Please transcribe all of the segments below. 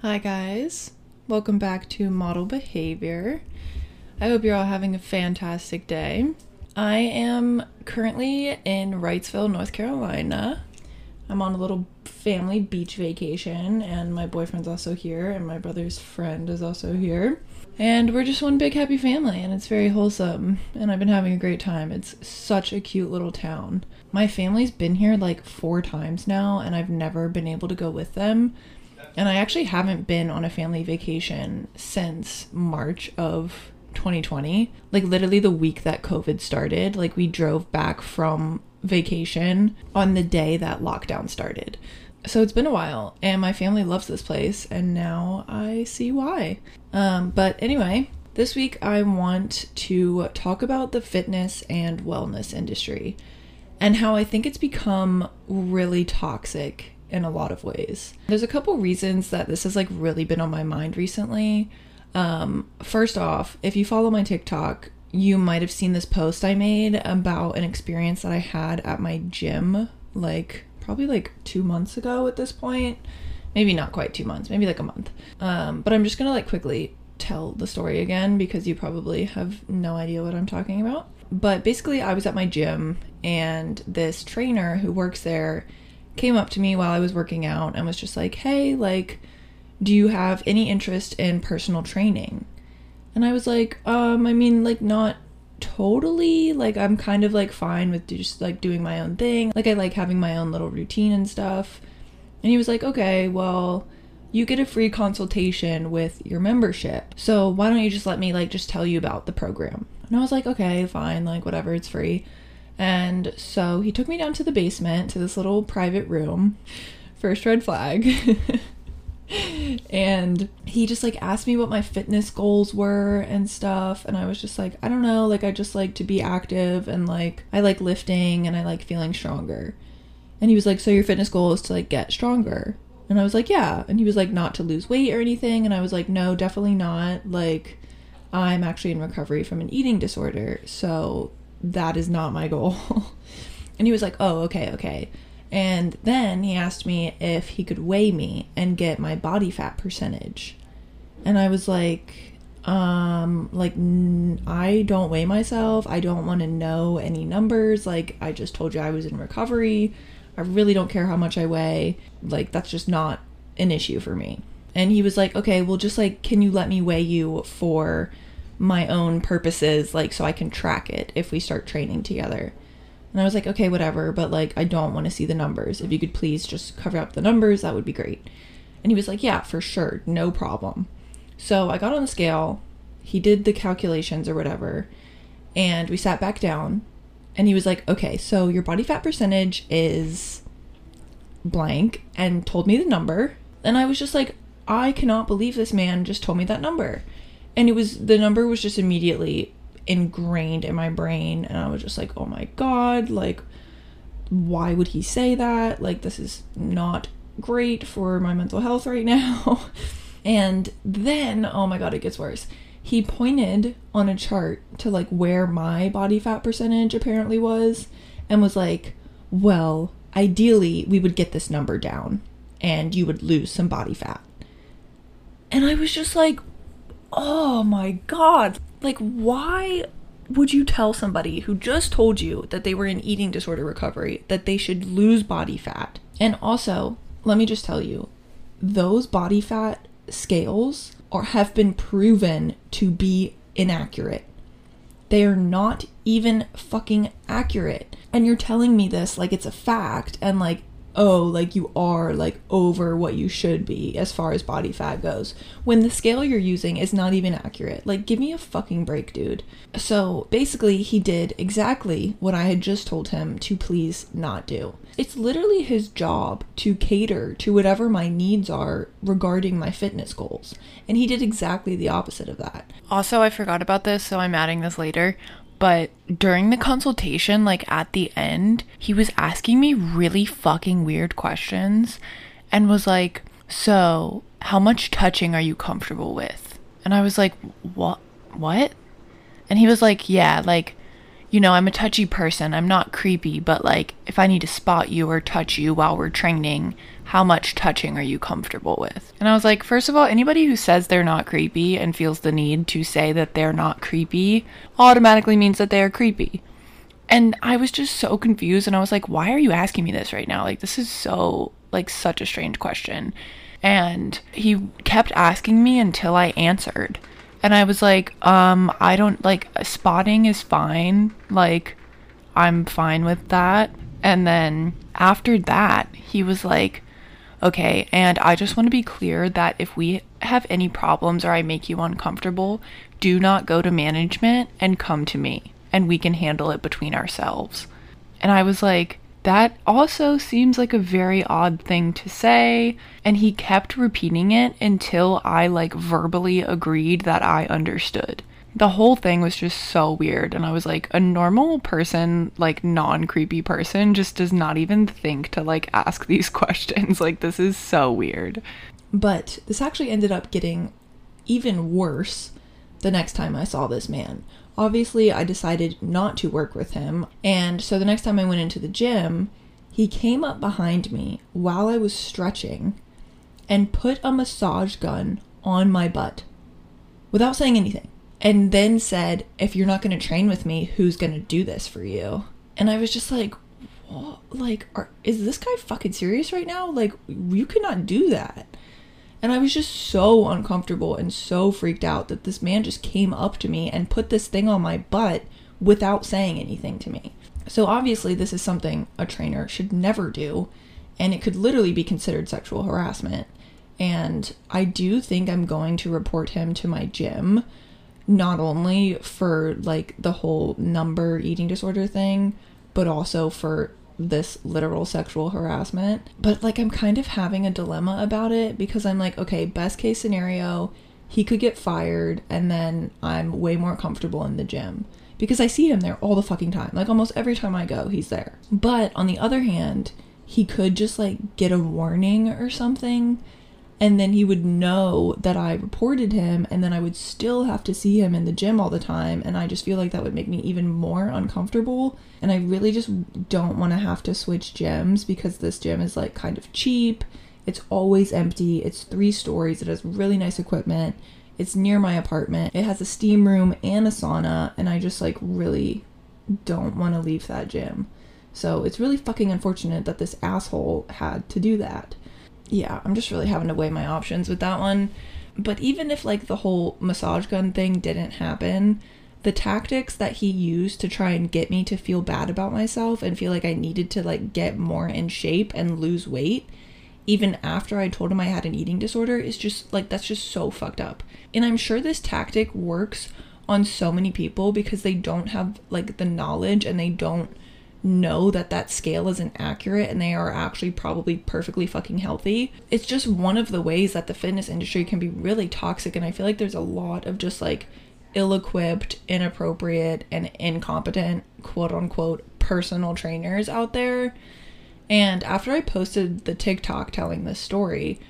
Hi, guys. Welcome back to Model Behavior. I hope you're all having a fantastic day. I am currently in Wrightsville, North Carolina. I'm on a little family beach vacation, and my boyfriend's also here, and my brother's friend is also here. And we're just one big happy family, and it's very wholesome. And I've been having a great time. It's such a cute little town. My family's been here like four times now, and I've never been able to go with them. And I actually haven't been on a family vacation since March of 2020. Like, literally, the week that COVID started, like, we drove back from vacation on the day that lockdown started. So it's been a while, and my family loves this place, and now I see why. Um, but anyway, this week I want to talk about the fitness and wellness industry and how I think it's become really toxic in a lot of ways. There's a couple reasons that this has like really been on my mind recently. Um, first off, if you follow my TikTok, you might have seen this post I made about an experience that I had at my gym, like probably like two months ago at this point. Maybe not quite two months, maybe like a month. Um, but I'm just gonna like quickly tell the story again because you probably have no idea what I'm talking about. But basically, I was at my gym and this trainer who works there came up to me while I was working out and was just like, hey, like, do you have any interest in personal training? And I was like, um, I mean, like, not totally. Like, I'm kind of like fine with just like doing my own thing. Like, I like having my own little routine and stuff. And he was like, okay, well, you get a free consultation with your membership. So why don't you just let me like just tell you about the program? And I was like, okay, fine, like whatever, it's free. And so he took me down to the basement to this little private room. First red flag. and he just like asked me what my fitness goals were and stuff. And i was just like i don't know. Like i just like to be active and like i like lifting and i like feeling stronger. And he was like so your fitness goal is to like get stronger. And i was like yeah. And he was like not to lose weight or anything. And i was like no definitely not. Like i'm actually in recovery from an eating disorder. So that is not my goal and he was like oh okay okay and then he asked me if he could weigh me and get my body fat percentage. And I was like, um, like, n- I don't weigh myself. I don't want to know any numbers. Like, I just told you I was in recovery. I really don't care how much I weigh. Like, that's just not an issue for me. And he was like, okay, well, just like, can you let me weigh you for my own purposes, like, so I can track it if we start training together? And I was like, okay, whatever, but like, I don't want to see the numbers. If you could please just cover up the numbers, that would be great. And he was like, yeah, for sure, no problem. So I got on the scale, he did the calculations or whatever, and we sat back down. And he was like, okay, so your body fat percentage is blank, and told me the number. And I was just like, I cannot believe this man just told me that number. And it was, the number was just immediately ingrained in my brain and I was just like, "Oh my god, like why would he say that? Like this is not great for my mental health right now." and then, oh my god, it gets worse. He pointed on a chart to like where my body fat percentage apparently was and was like, "Well, ideally we would get this number down and you would lose some body fat." And I was just like, "Oh my god, like, why would you tell somebody who just told you that they were in eating disorder recovery that they should lose body fat? And also, let me just tell you, those body fat scales are have been proven to be inaccurate. They are not even fucking accurate. And you're telling me this like it's a fact and like oh, like you are like over what you should be as far as body fat goes when the scale you're using is not even accurate. Like, give me a fucking break, dude. So basically, he did exactly what I had just told him to please not do. It's literally his job to cater to whatever my needs are regarding my fitness goals. And he did exactly the opposite of that. Also, I forgot about this, so I'm adding this later. But during the consultation, like at the end, he was asking me really fucking weird questions and was like, So, how much touching are you comfortable with? And I was like, What? What? And he was like, Yeah, like, you know, I'm a touchy person. I'm not creepy, but like if I need to spot you or touch you while we're training, how much touching are you comfortable with? And I was like, first of all, anybody who says they're not creepy and feels the need to say that they're not creepy automatically means that they are creepy. And I was just so confused and I was like, why are you asking me this right now? Like, this is so, like, such a strange question. And he kept asking me until I answered. And I was like, um, I don't like spotting is fine. Like, I'm fine with that. And then after that, he was like, okay, and I just want to be clear that if we have any problems or I make you uncomfortable, do not go to management and come to me, and we can handle it between ourselves. And I was like, that also seems like a very odd thing to say. And he kept repeating it until I like verbally agreed that I understood. The whole thing was just so weird. And I was like, a normal person, like non creepy person, just does not even think to like ask these questions. Like, this is so weird. But this actually ended up getting even worse the next time I saw this man. Obviously, I decided not to work with him. And so the next time I went into the gym, he came up behind me while I was stretching and put a massage gun on my butt without saying anything. And then said, If you're not going to train with me, who's going to do this for you? And I was just like, what? Like, are, is this guy fucking serious right now? Like, you cannot do that. And I was just so uncomfortable and so freaked out that this man just came up to me and put this thing on my butt without saying anything to me. So obviously, this is something a trainer should never do, and it could literally be considered sexual harassment. And I do think I'm going to report him to my gym, not only for like the whole number eating disorder thing, but also for this literal sexual harassment. But like I'm kind of having a dilemma about it because I'm like, okay, best case scenario, he could get fired and then I'm way more comfortable in the gym because I see him there all the fucking time. Like almost every time I go, he's there. But on the other hand, he could just like get a warning or something and then he would know that I reported him and then I would still have to see him in the gym all the time and I just feel like that would make me even more uncomfortable and I really just don't want to have to switch gyms because this gym is like kind of cheap. It's always empty. It's 3 stories. It has really nice equipment. It's near my apartment. It has a steam room and a sauna and I just like really don't want to leave that gym. So it's really fucking unfortunate that this asshole had to do that yeah, I'm just really having to weigh my options with that one. But even if like the whole massage gun thing didn't happen, the tactics that he used to try and get me to feel bad about myself and feel like I needed to like get more in shape and lose weight, even after I told him I had an eating disorder, is just like that's just so fucked up. And I'm sure this tactic works on so many people because they don't have like the knowledge and they don't know that that scale isn't accurate and they are actually probably perfectly fucking healthy. It's just one of the ways that the fitness industry can be really toxic and I feel like there's a lot of just like ill-equipped, inappropriate and incompetent quote unquote personal trainers out there. And after I posted the TikTok telling this story,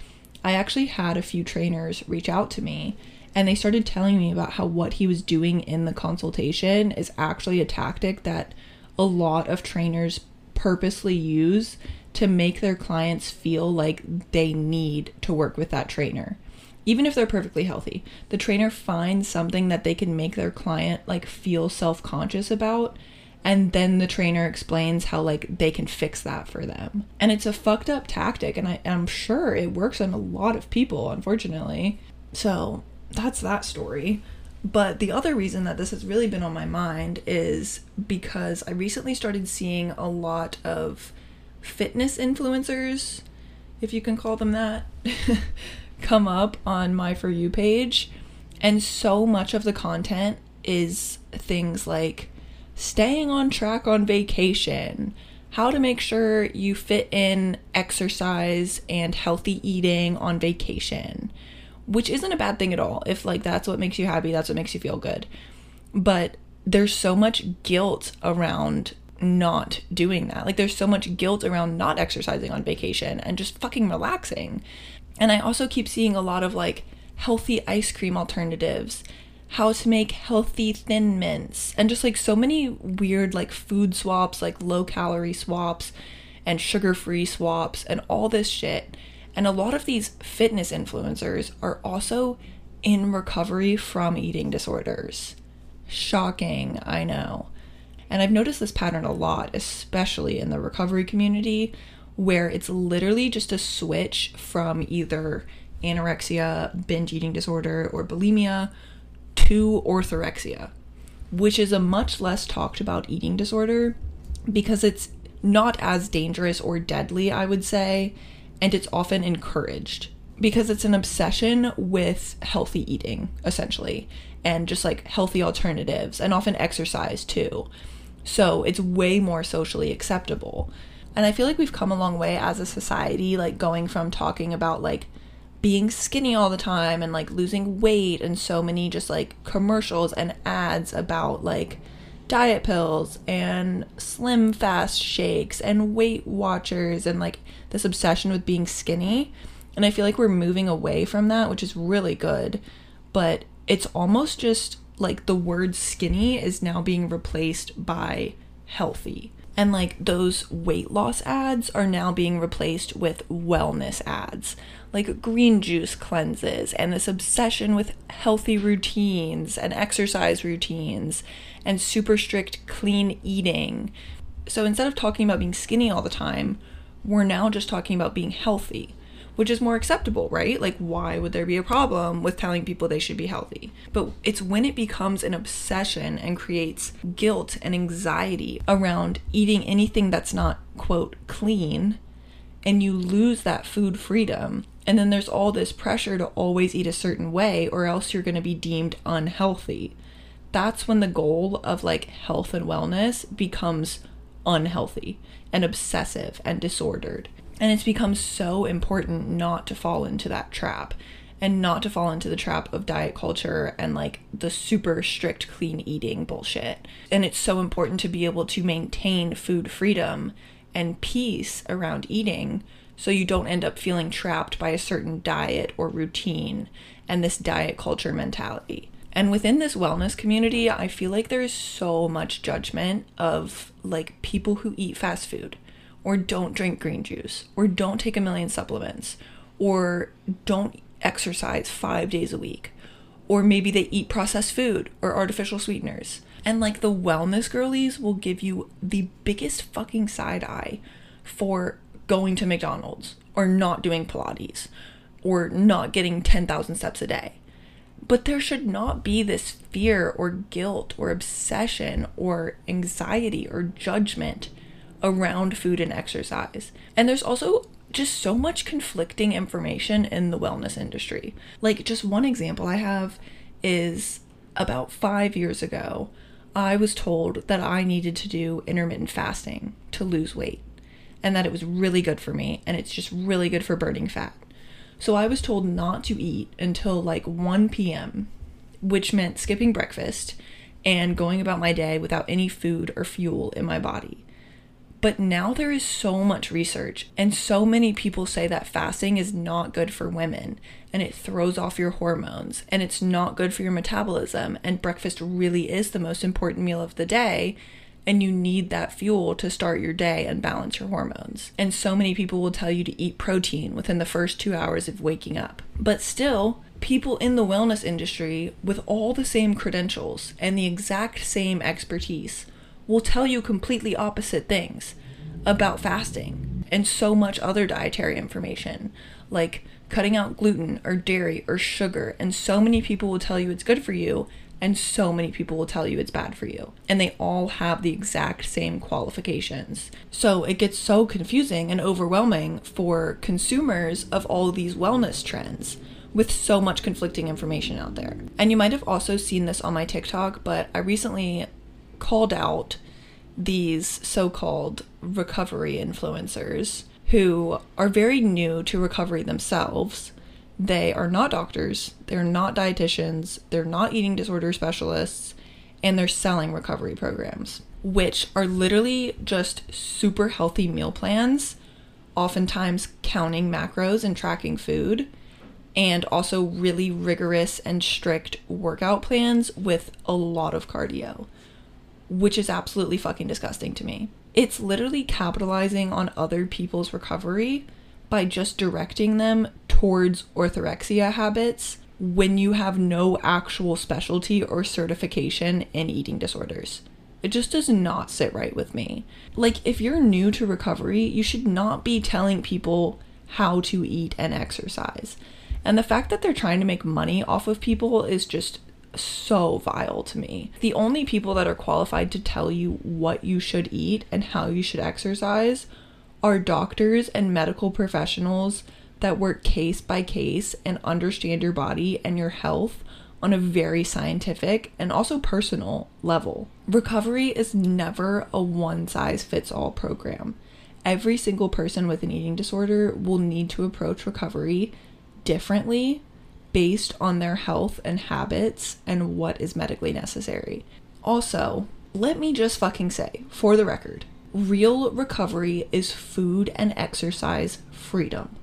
I actually had a few trainers reach out to me and they started telling me about how what he was doing in the consultation is actually a tactic that a lot of trainers purposely use to make their clients feel like they need to work with that trainer. Even if they're perfectly healthy, the trainer finds something that they can make their client like feel self-conscious about and then the trainer explains how like they can fix that for them. And it's a fucked up tactic and I, I'm sure it works on a lot of people unfortunately. So, that's that story. But the other reason that this has really been on my mind is because I recently started seeing a lot of fitness influencers, if you can call them that, come up on my For You page. And so much of the content is things like staying on track on vacation, how to make sure you fit in exercise and healthy eating on vacation which isn't a bad thing at all. If like that's what makes you happy, that's what makes you feel good. But there's so much guilt around not doing that. Like there's so much guilt around not exercising on vacation and just fucking relaxing. And I also keep seeing a lot of like healthy ice cream alternatives how to make healthy thin mints and just like so many weird like food swaps, like low calorie swaps and sugar free swaps and all this shit. And a lot of these fitness influencers are also in recovery from eating disorders. Shocking, I know. And I've noticed this pattern a lot, especially in the recovery community, where it's literally just a switch from either anorexia, binge eating disorder, or bulimia to orthorexia, which is a much less talked about eating disorder because it's not as dangerous or deadly, I would say, and it's often encouraged because it's an obsession with healthy eating, essentially, and just like healthy alternatives, and often exercise too. So it's way more socially acceptable. And I feel like we've come a long way as a society, like going from talking about like being skinny all the time and like losing weight and so many just like commercials and ads about like diet pills and slim fast shakes and weight watchers and like this obsession with being skinny. And i feel like we're moving away from that which is really good. But it's almost just like the word skinny is now being replaced by healthy and like those weight loss ads are now being replaced with wellness ads like green juice cleanses and this obsession with healthy routines and exercise routines and super strict clean eating. So instead of talking about being skinny all the time, we're now just talking about being healthy, which is more acceptable, right? Like, why would there be a problem with telling people they should be healthy? But it's when it becomes an obsession and creates guilt and anxiety around eating anything that's not, quote, clean, and you lose that food freedom and then there's all this pressure to always eat a certain way, or else you're to be deemed unhealthy. That's when the goal of like health and wellness becomes unhealthy and obsessive and disordered. And it's become so important not to fall into that trap and not to fall into the trap of diet culture and like the super strict clean eating bullshit. And it's so important to be able to maintain food freedom and peace around eating so you don't end up feeling trapped by a certain diet or routine and this diet culture mentality. And within this wellness community, I feel like there is so much judgment of like people who eat fast food or don't drink green juice or don't take a million supplements or don't exercise 5 days a week or maybe they eat processed food or artificial sweeteners. And like the wellness girlies will give you the biggest fucking side eye for going to McDonald's or not doing Pilates or not getting 10,000 steps a day. But there should not be this fear or guilt or obsession or anxiety or judgment around food and exercise. And there's also just so much conflicting information in the wellness industry. Like, just one example I have is about five years ago, I was told that I needed to do intermittent fasting to lose weight and that it was really good for me and it's just really good for burning fat. So I was told not to eat until like 1 p.m., which meant skipping breakfast and going about my day without any food or fuel in my body. But now there is so much research, and so many people say that fasting is not good for women and it throws off your hormones and it's not good for your metabolism. And breakfast really is the most important meal of the day and you need that fuel to start your day and balance your hormones. And so many people will tell you to eat protein within the first two hours of waking up. But still, people in the wellness industry with all the same credentials and the exact same expertise will tell you completely opposite things about fasting and so much other dietary information like cutting out gluten or dairy or sugar and so many people will tell you it's good for you and so many people will tell you it's bad for you. And they all have the exact same qualifications. So it gets so confusing and overwhelming for consumers of all these wellness trends with so much conflicting information out there. And you might have also seen this on my TikTok, but I recently called out these so called recovery influencers who are very new to recovery themselves. They are not doctors, they're not dietitians, they're not eating disorder specialists, and they're selling recovery programs, which are literally just super healthy meal plans, oftentimes counting macros and tracking food, and also really rigorous and strict workout plans with a lot of cardio, which is absolutely fucking disgusting to me. It's literally capitalizing on other people's recovery by just directing them towards orthorexia habits when you have no actual specialty or certification in eating disorders. It just does not sit right with me. Like, if you're new to recovery, you should not be telling people how to eat and exercise. And the fact that they're trying to make money off of people is just so vile to me. The only people that are qualified to tell you what you should eat and how you should exercise are doctors and medical professionals that work case by case and understand your body and your health on a very scientific and also personal level. Recovery is never a one size fits all program. Every single person with an eating disorder will need to approach recovery differently based on their health and habits and what is medically necessary. Also, let me just fucking say, for the record, real recovery is food and exercise freedom.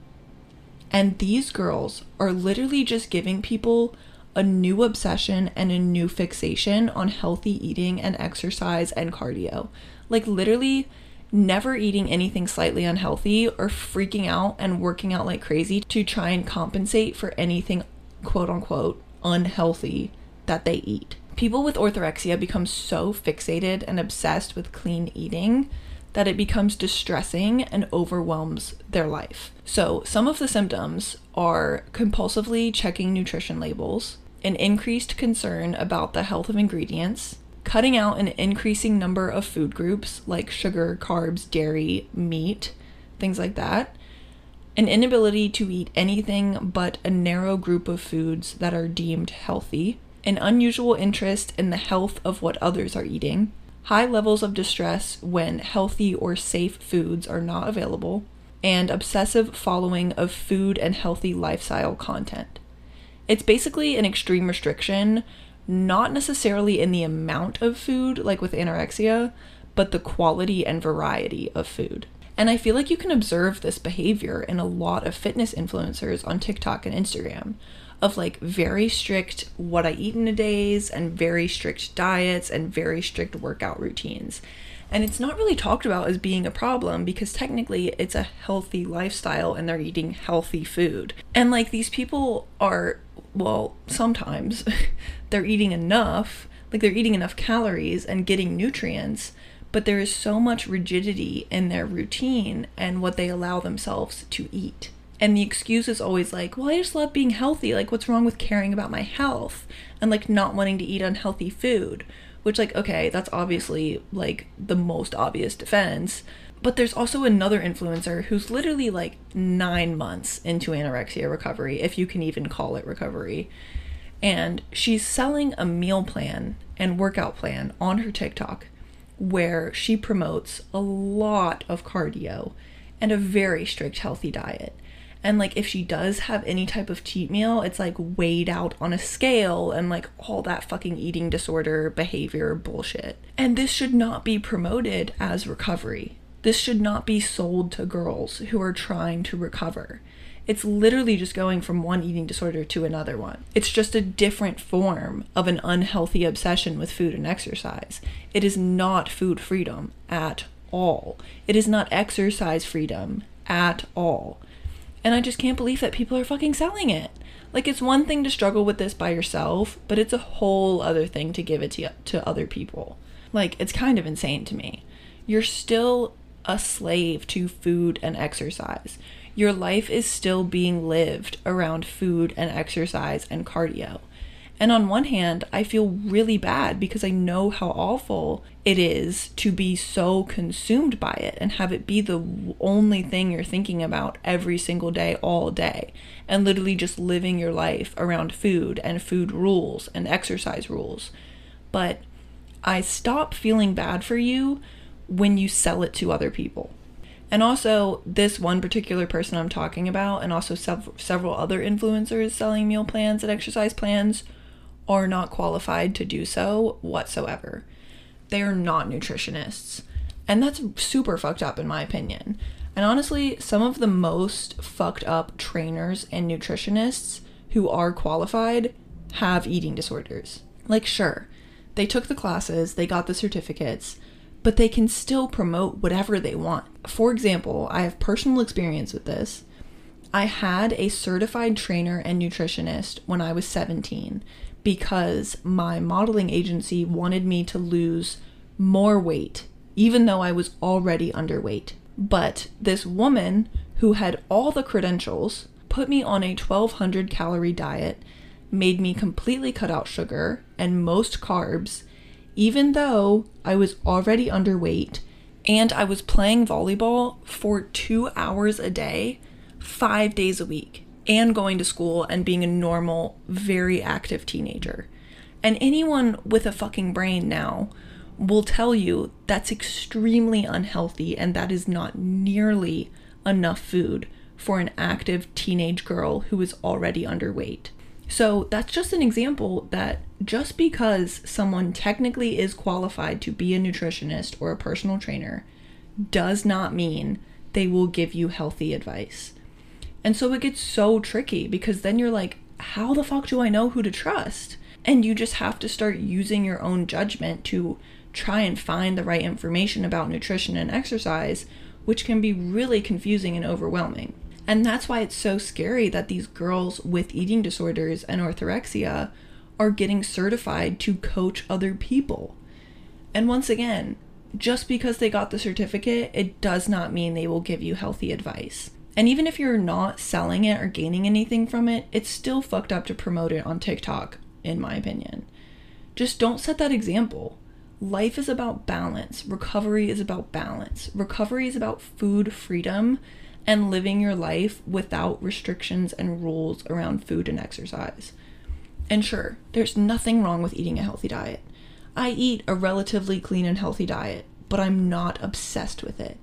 And these girls are literally just giving people a new obsession and a new fixation on healthy eating and exercise and cardio. Like, literally, never eating anything slightly unhealthy or freaking out and working out like crazy to try and compensate for anything quote unquote unhealthy that they eat. People with orthorexia become so fixated and obsessed with clean eating that it becomes distressing and overwhelms their life. So, some of the symptoms are compulsively checking nutrition labels, an increased concern about the health of ingredients, cutting out an increasing number of food groups like sugar, carbs, dairy, meat, things like that, an inability to eat anything but a narrow group of foods that are deemed healthy, an unusual interest in the health of what others are eating, high levels of distress when healthy or safe foods are not available, and obsessive following of food and healthy lifestyle content. It's basically an extreme restriction not necessarily in the amount of food, like with anorexia, but the quality and variety of food. And I feel like you can observe this behavior in a lot of fitness influencers on TikTok and Instagram of like very strict what I eat in a days and very strict diets and very strict workout routines. And it's not really talked about as being a problem because technically it's a healthy lifestyle and they're eating healthy food. And like these people are well, sometimes they're eating enough, like they're eating enough calories and getting nutrients, but there is so much rigidity in their routine and what they allow themselves to eat. And the excuse is always like, well, I just love being healthy. Like, what's wrong with caring about my health and like not wanting to eat unhealthy food? Which, like, okay, that's obviously like the most obvious defense. But there's also another influencer who's literally like nine months into anorexia recovery, if you can even call it recovery. And she's selling a meal plan and workout plan on her TikTok where she promotes a lot of cardio and a very strict healthy diet. And like if she does have any type of cheat meal, it's like weighed out on a scale and like all that fucking eating disorder behavior bullshit. And this should not be promoted as recovery. This should not be sold to girls who are trying to recover. It's literally just going from one eating disorder to another one. It's just a different form of an unhealthy obsession with food and exercise. It is not food freedom at all. It is not exercise freedom at all. And I just can't believe that people are fucking selling it. Like it's one thing to struggle with this by yourself, but it's a whole other thing to give it to to other people. Like it's kind of insane to me. You're still a slave to food and exercise. Your life is still being lived around food and exercise and cardio. And on one hand, I feel really bad because I know how awful it is to be so consumed by it and have it be the only thing you're thinking about every single day, all day, and literally just living your life around food and food rules and exercise rules. But I stop feeling bad for you when you sell it to other people. And also, this one particular person I'm talking about, and also sev- several other influencers selling meal plans and exercise plans, are not qualified to do so whatsoever. They are not nutritionists. And that's super fucked up, in my opinion. And honestly, some of the most fucked up trainers and nutritionists who are qualified have eating disorders. Like, sure, they took the classes, they got the certificates, but they can still promote whatever they want. For example, I have personal experience with this. I had a certified trainer and nutritionist when I was 17 because my modeling agency wanted me to lose more weight, even though I was already underweight. But this woman who had all the credentials put me on a 1200 calorie diet, made me completely cut out sugar and most carbs, even though I was already underweight and I was playing volleyball for two hours a day, five days a week, and going to school and being a normal, very active teenager. And anyone with a fucking brain now will tell you that's extremely unhealthy and that is not nearly enough food for an active teenage girl who is already underweight. So that's just an example that just because someone technically is qualified to be a nutritionist or a personal trainer does not mean they will give you healthy advice. And so it gets so tricky because then you're like, how the fuck do I know who to trust? And you just have to start using your own judgment to try and find the right information about nutrition and exercise, which can be really confusing and overwhelming. And that's why it's so scary that these girls with eating disorders and orthorexia are getting certified to coach other people. And once again, just because they got the certificate, it does not mean they will give you healthy advice. And even if you're not selling it or gaining anything from it, it's still fucked up to promote it on TikTok, in my opinion. Just don't set that example. Life is about balance. Recovery is about balance. Recovery is about food freedom and living your life without restrictions and rules around food and exercise. And sure, there's nothing wrong with eating a healthy diet. I eat a relatively clean and healthy diet, but I'm not obsessed with it.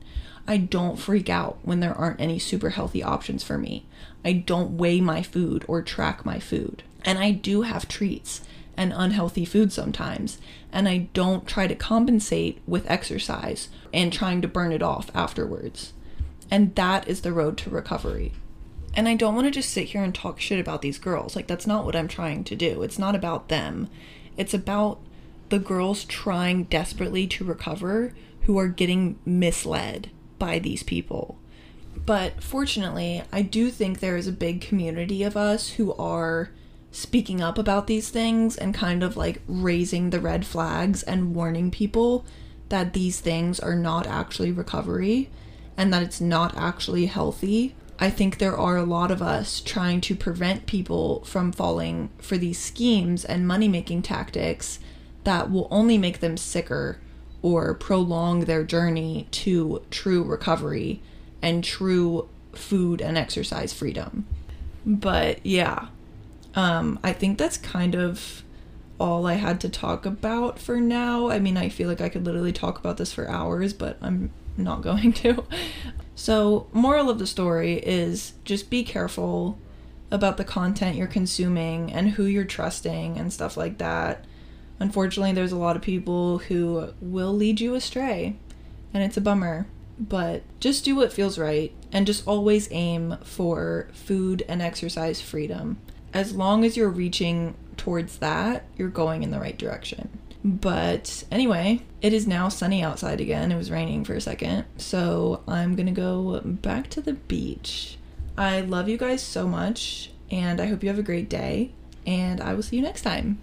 I don't freak out when there aren't any super healthy options for me. I don't weigh my food or track my food. And I do have treats and unhealthy food sometimes, and I don't try to compensate with exercise and trying to burn it off afterwards. And that is the road to recovery. And I don't want to just sit here and talk shit about these girls. Like, that's not what I'm trying to do. It's not about them. It's about the girls trying desperately to recover who are getting misled by these people. But fortunately, I do think there is a big community of us who are speaking up about these things and kind of like raising the red flags and warning people that these things are not actually recovery and that it's not actually healthy. I think there are a lot of us trying to prevent people from falling for these schemes and money making tactics that will only make them sicker or prolong their journey to true recovery and true food and exercise freedom. But yeah, um, I think that's kind of all I had to talk about for now. I mean, I feel like I could literally talk about this for hours, but I'm not going to. So, moral of the story is just be careful about the content you're consuming and who you're trusting and stuff like that. Unfortunately, there's a lot of people who will lead you astray, and it's a bummer. But just do what feels right and just always aim for food and exercise freedom. As long as you're reaching towards that, you're going in the right direction. But anyway, it is now sunny outside again. It was raining for a second. So I'm going to go back to the beach. I love you guys so much, and I hope you have a great day. And I will see you next time.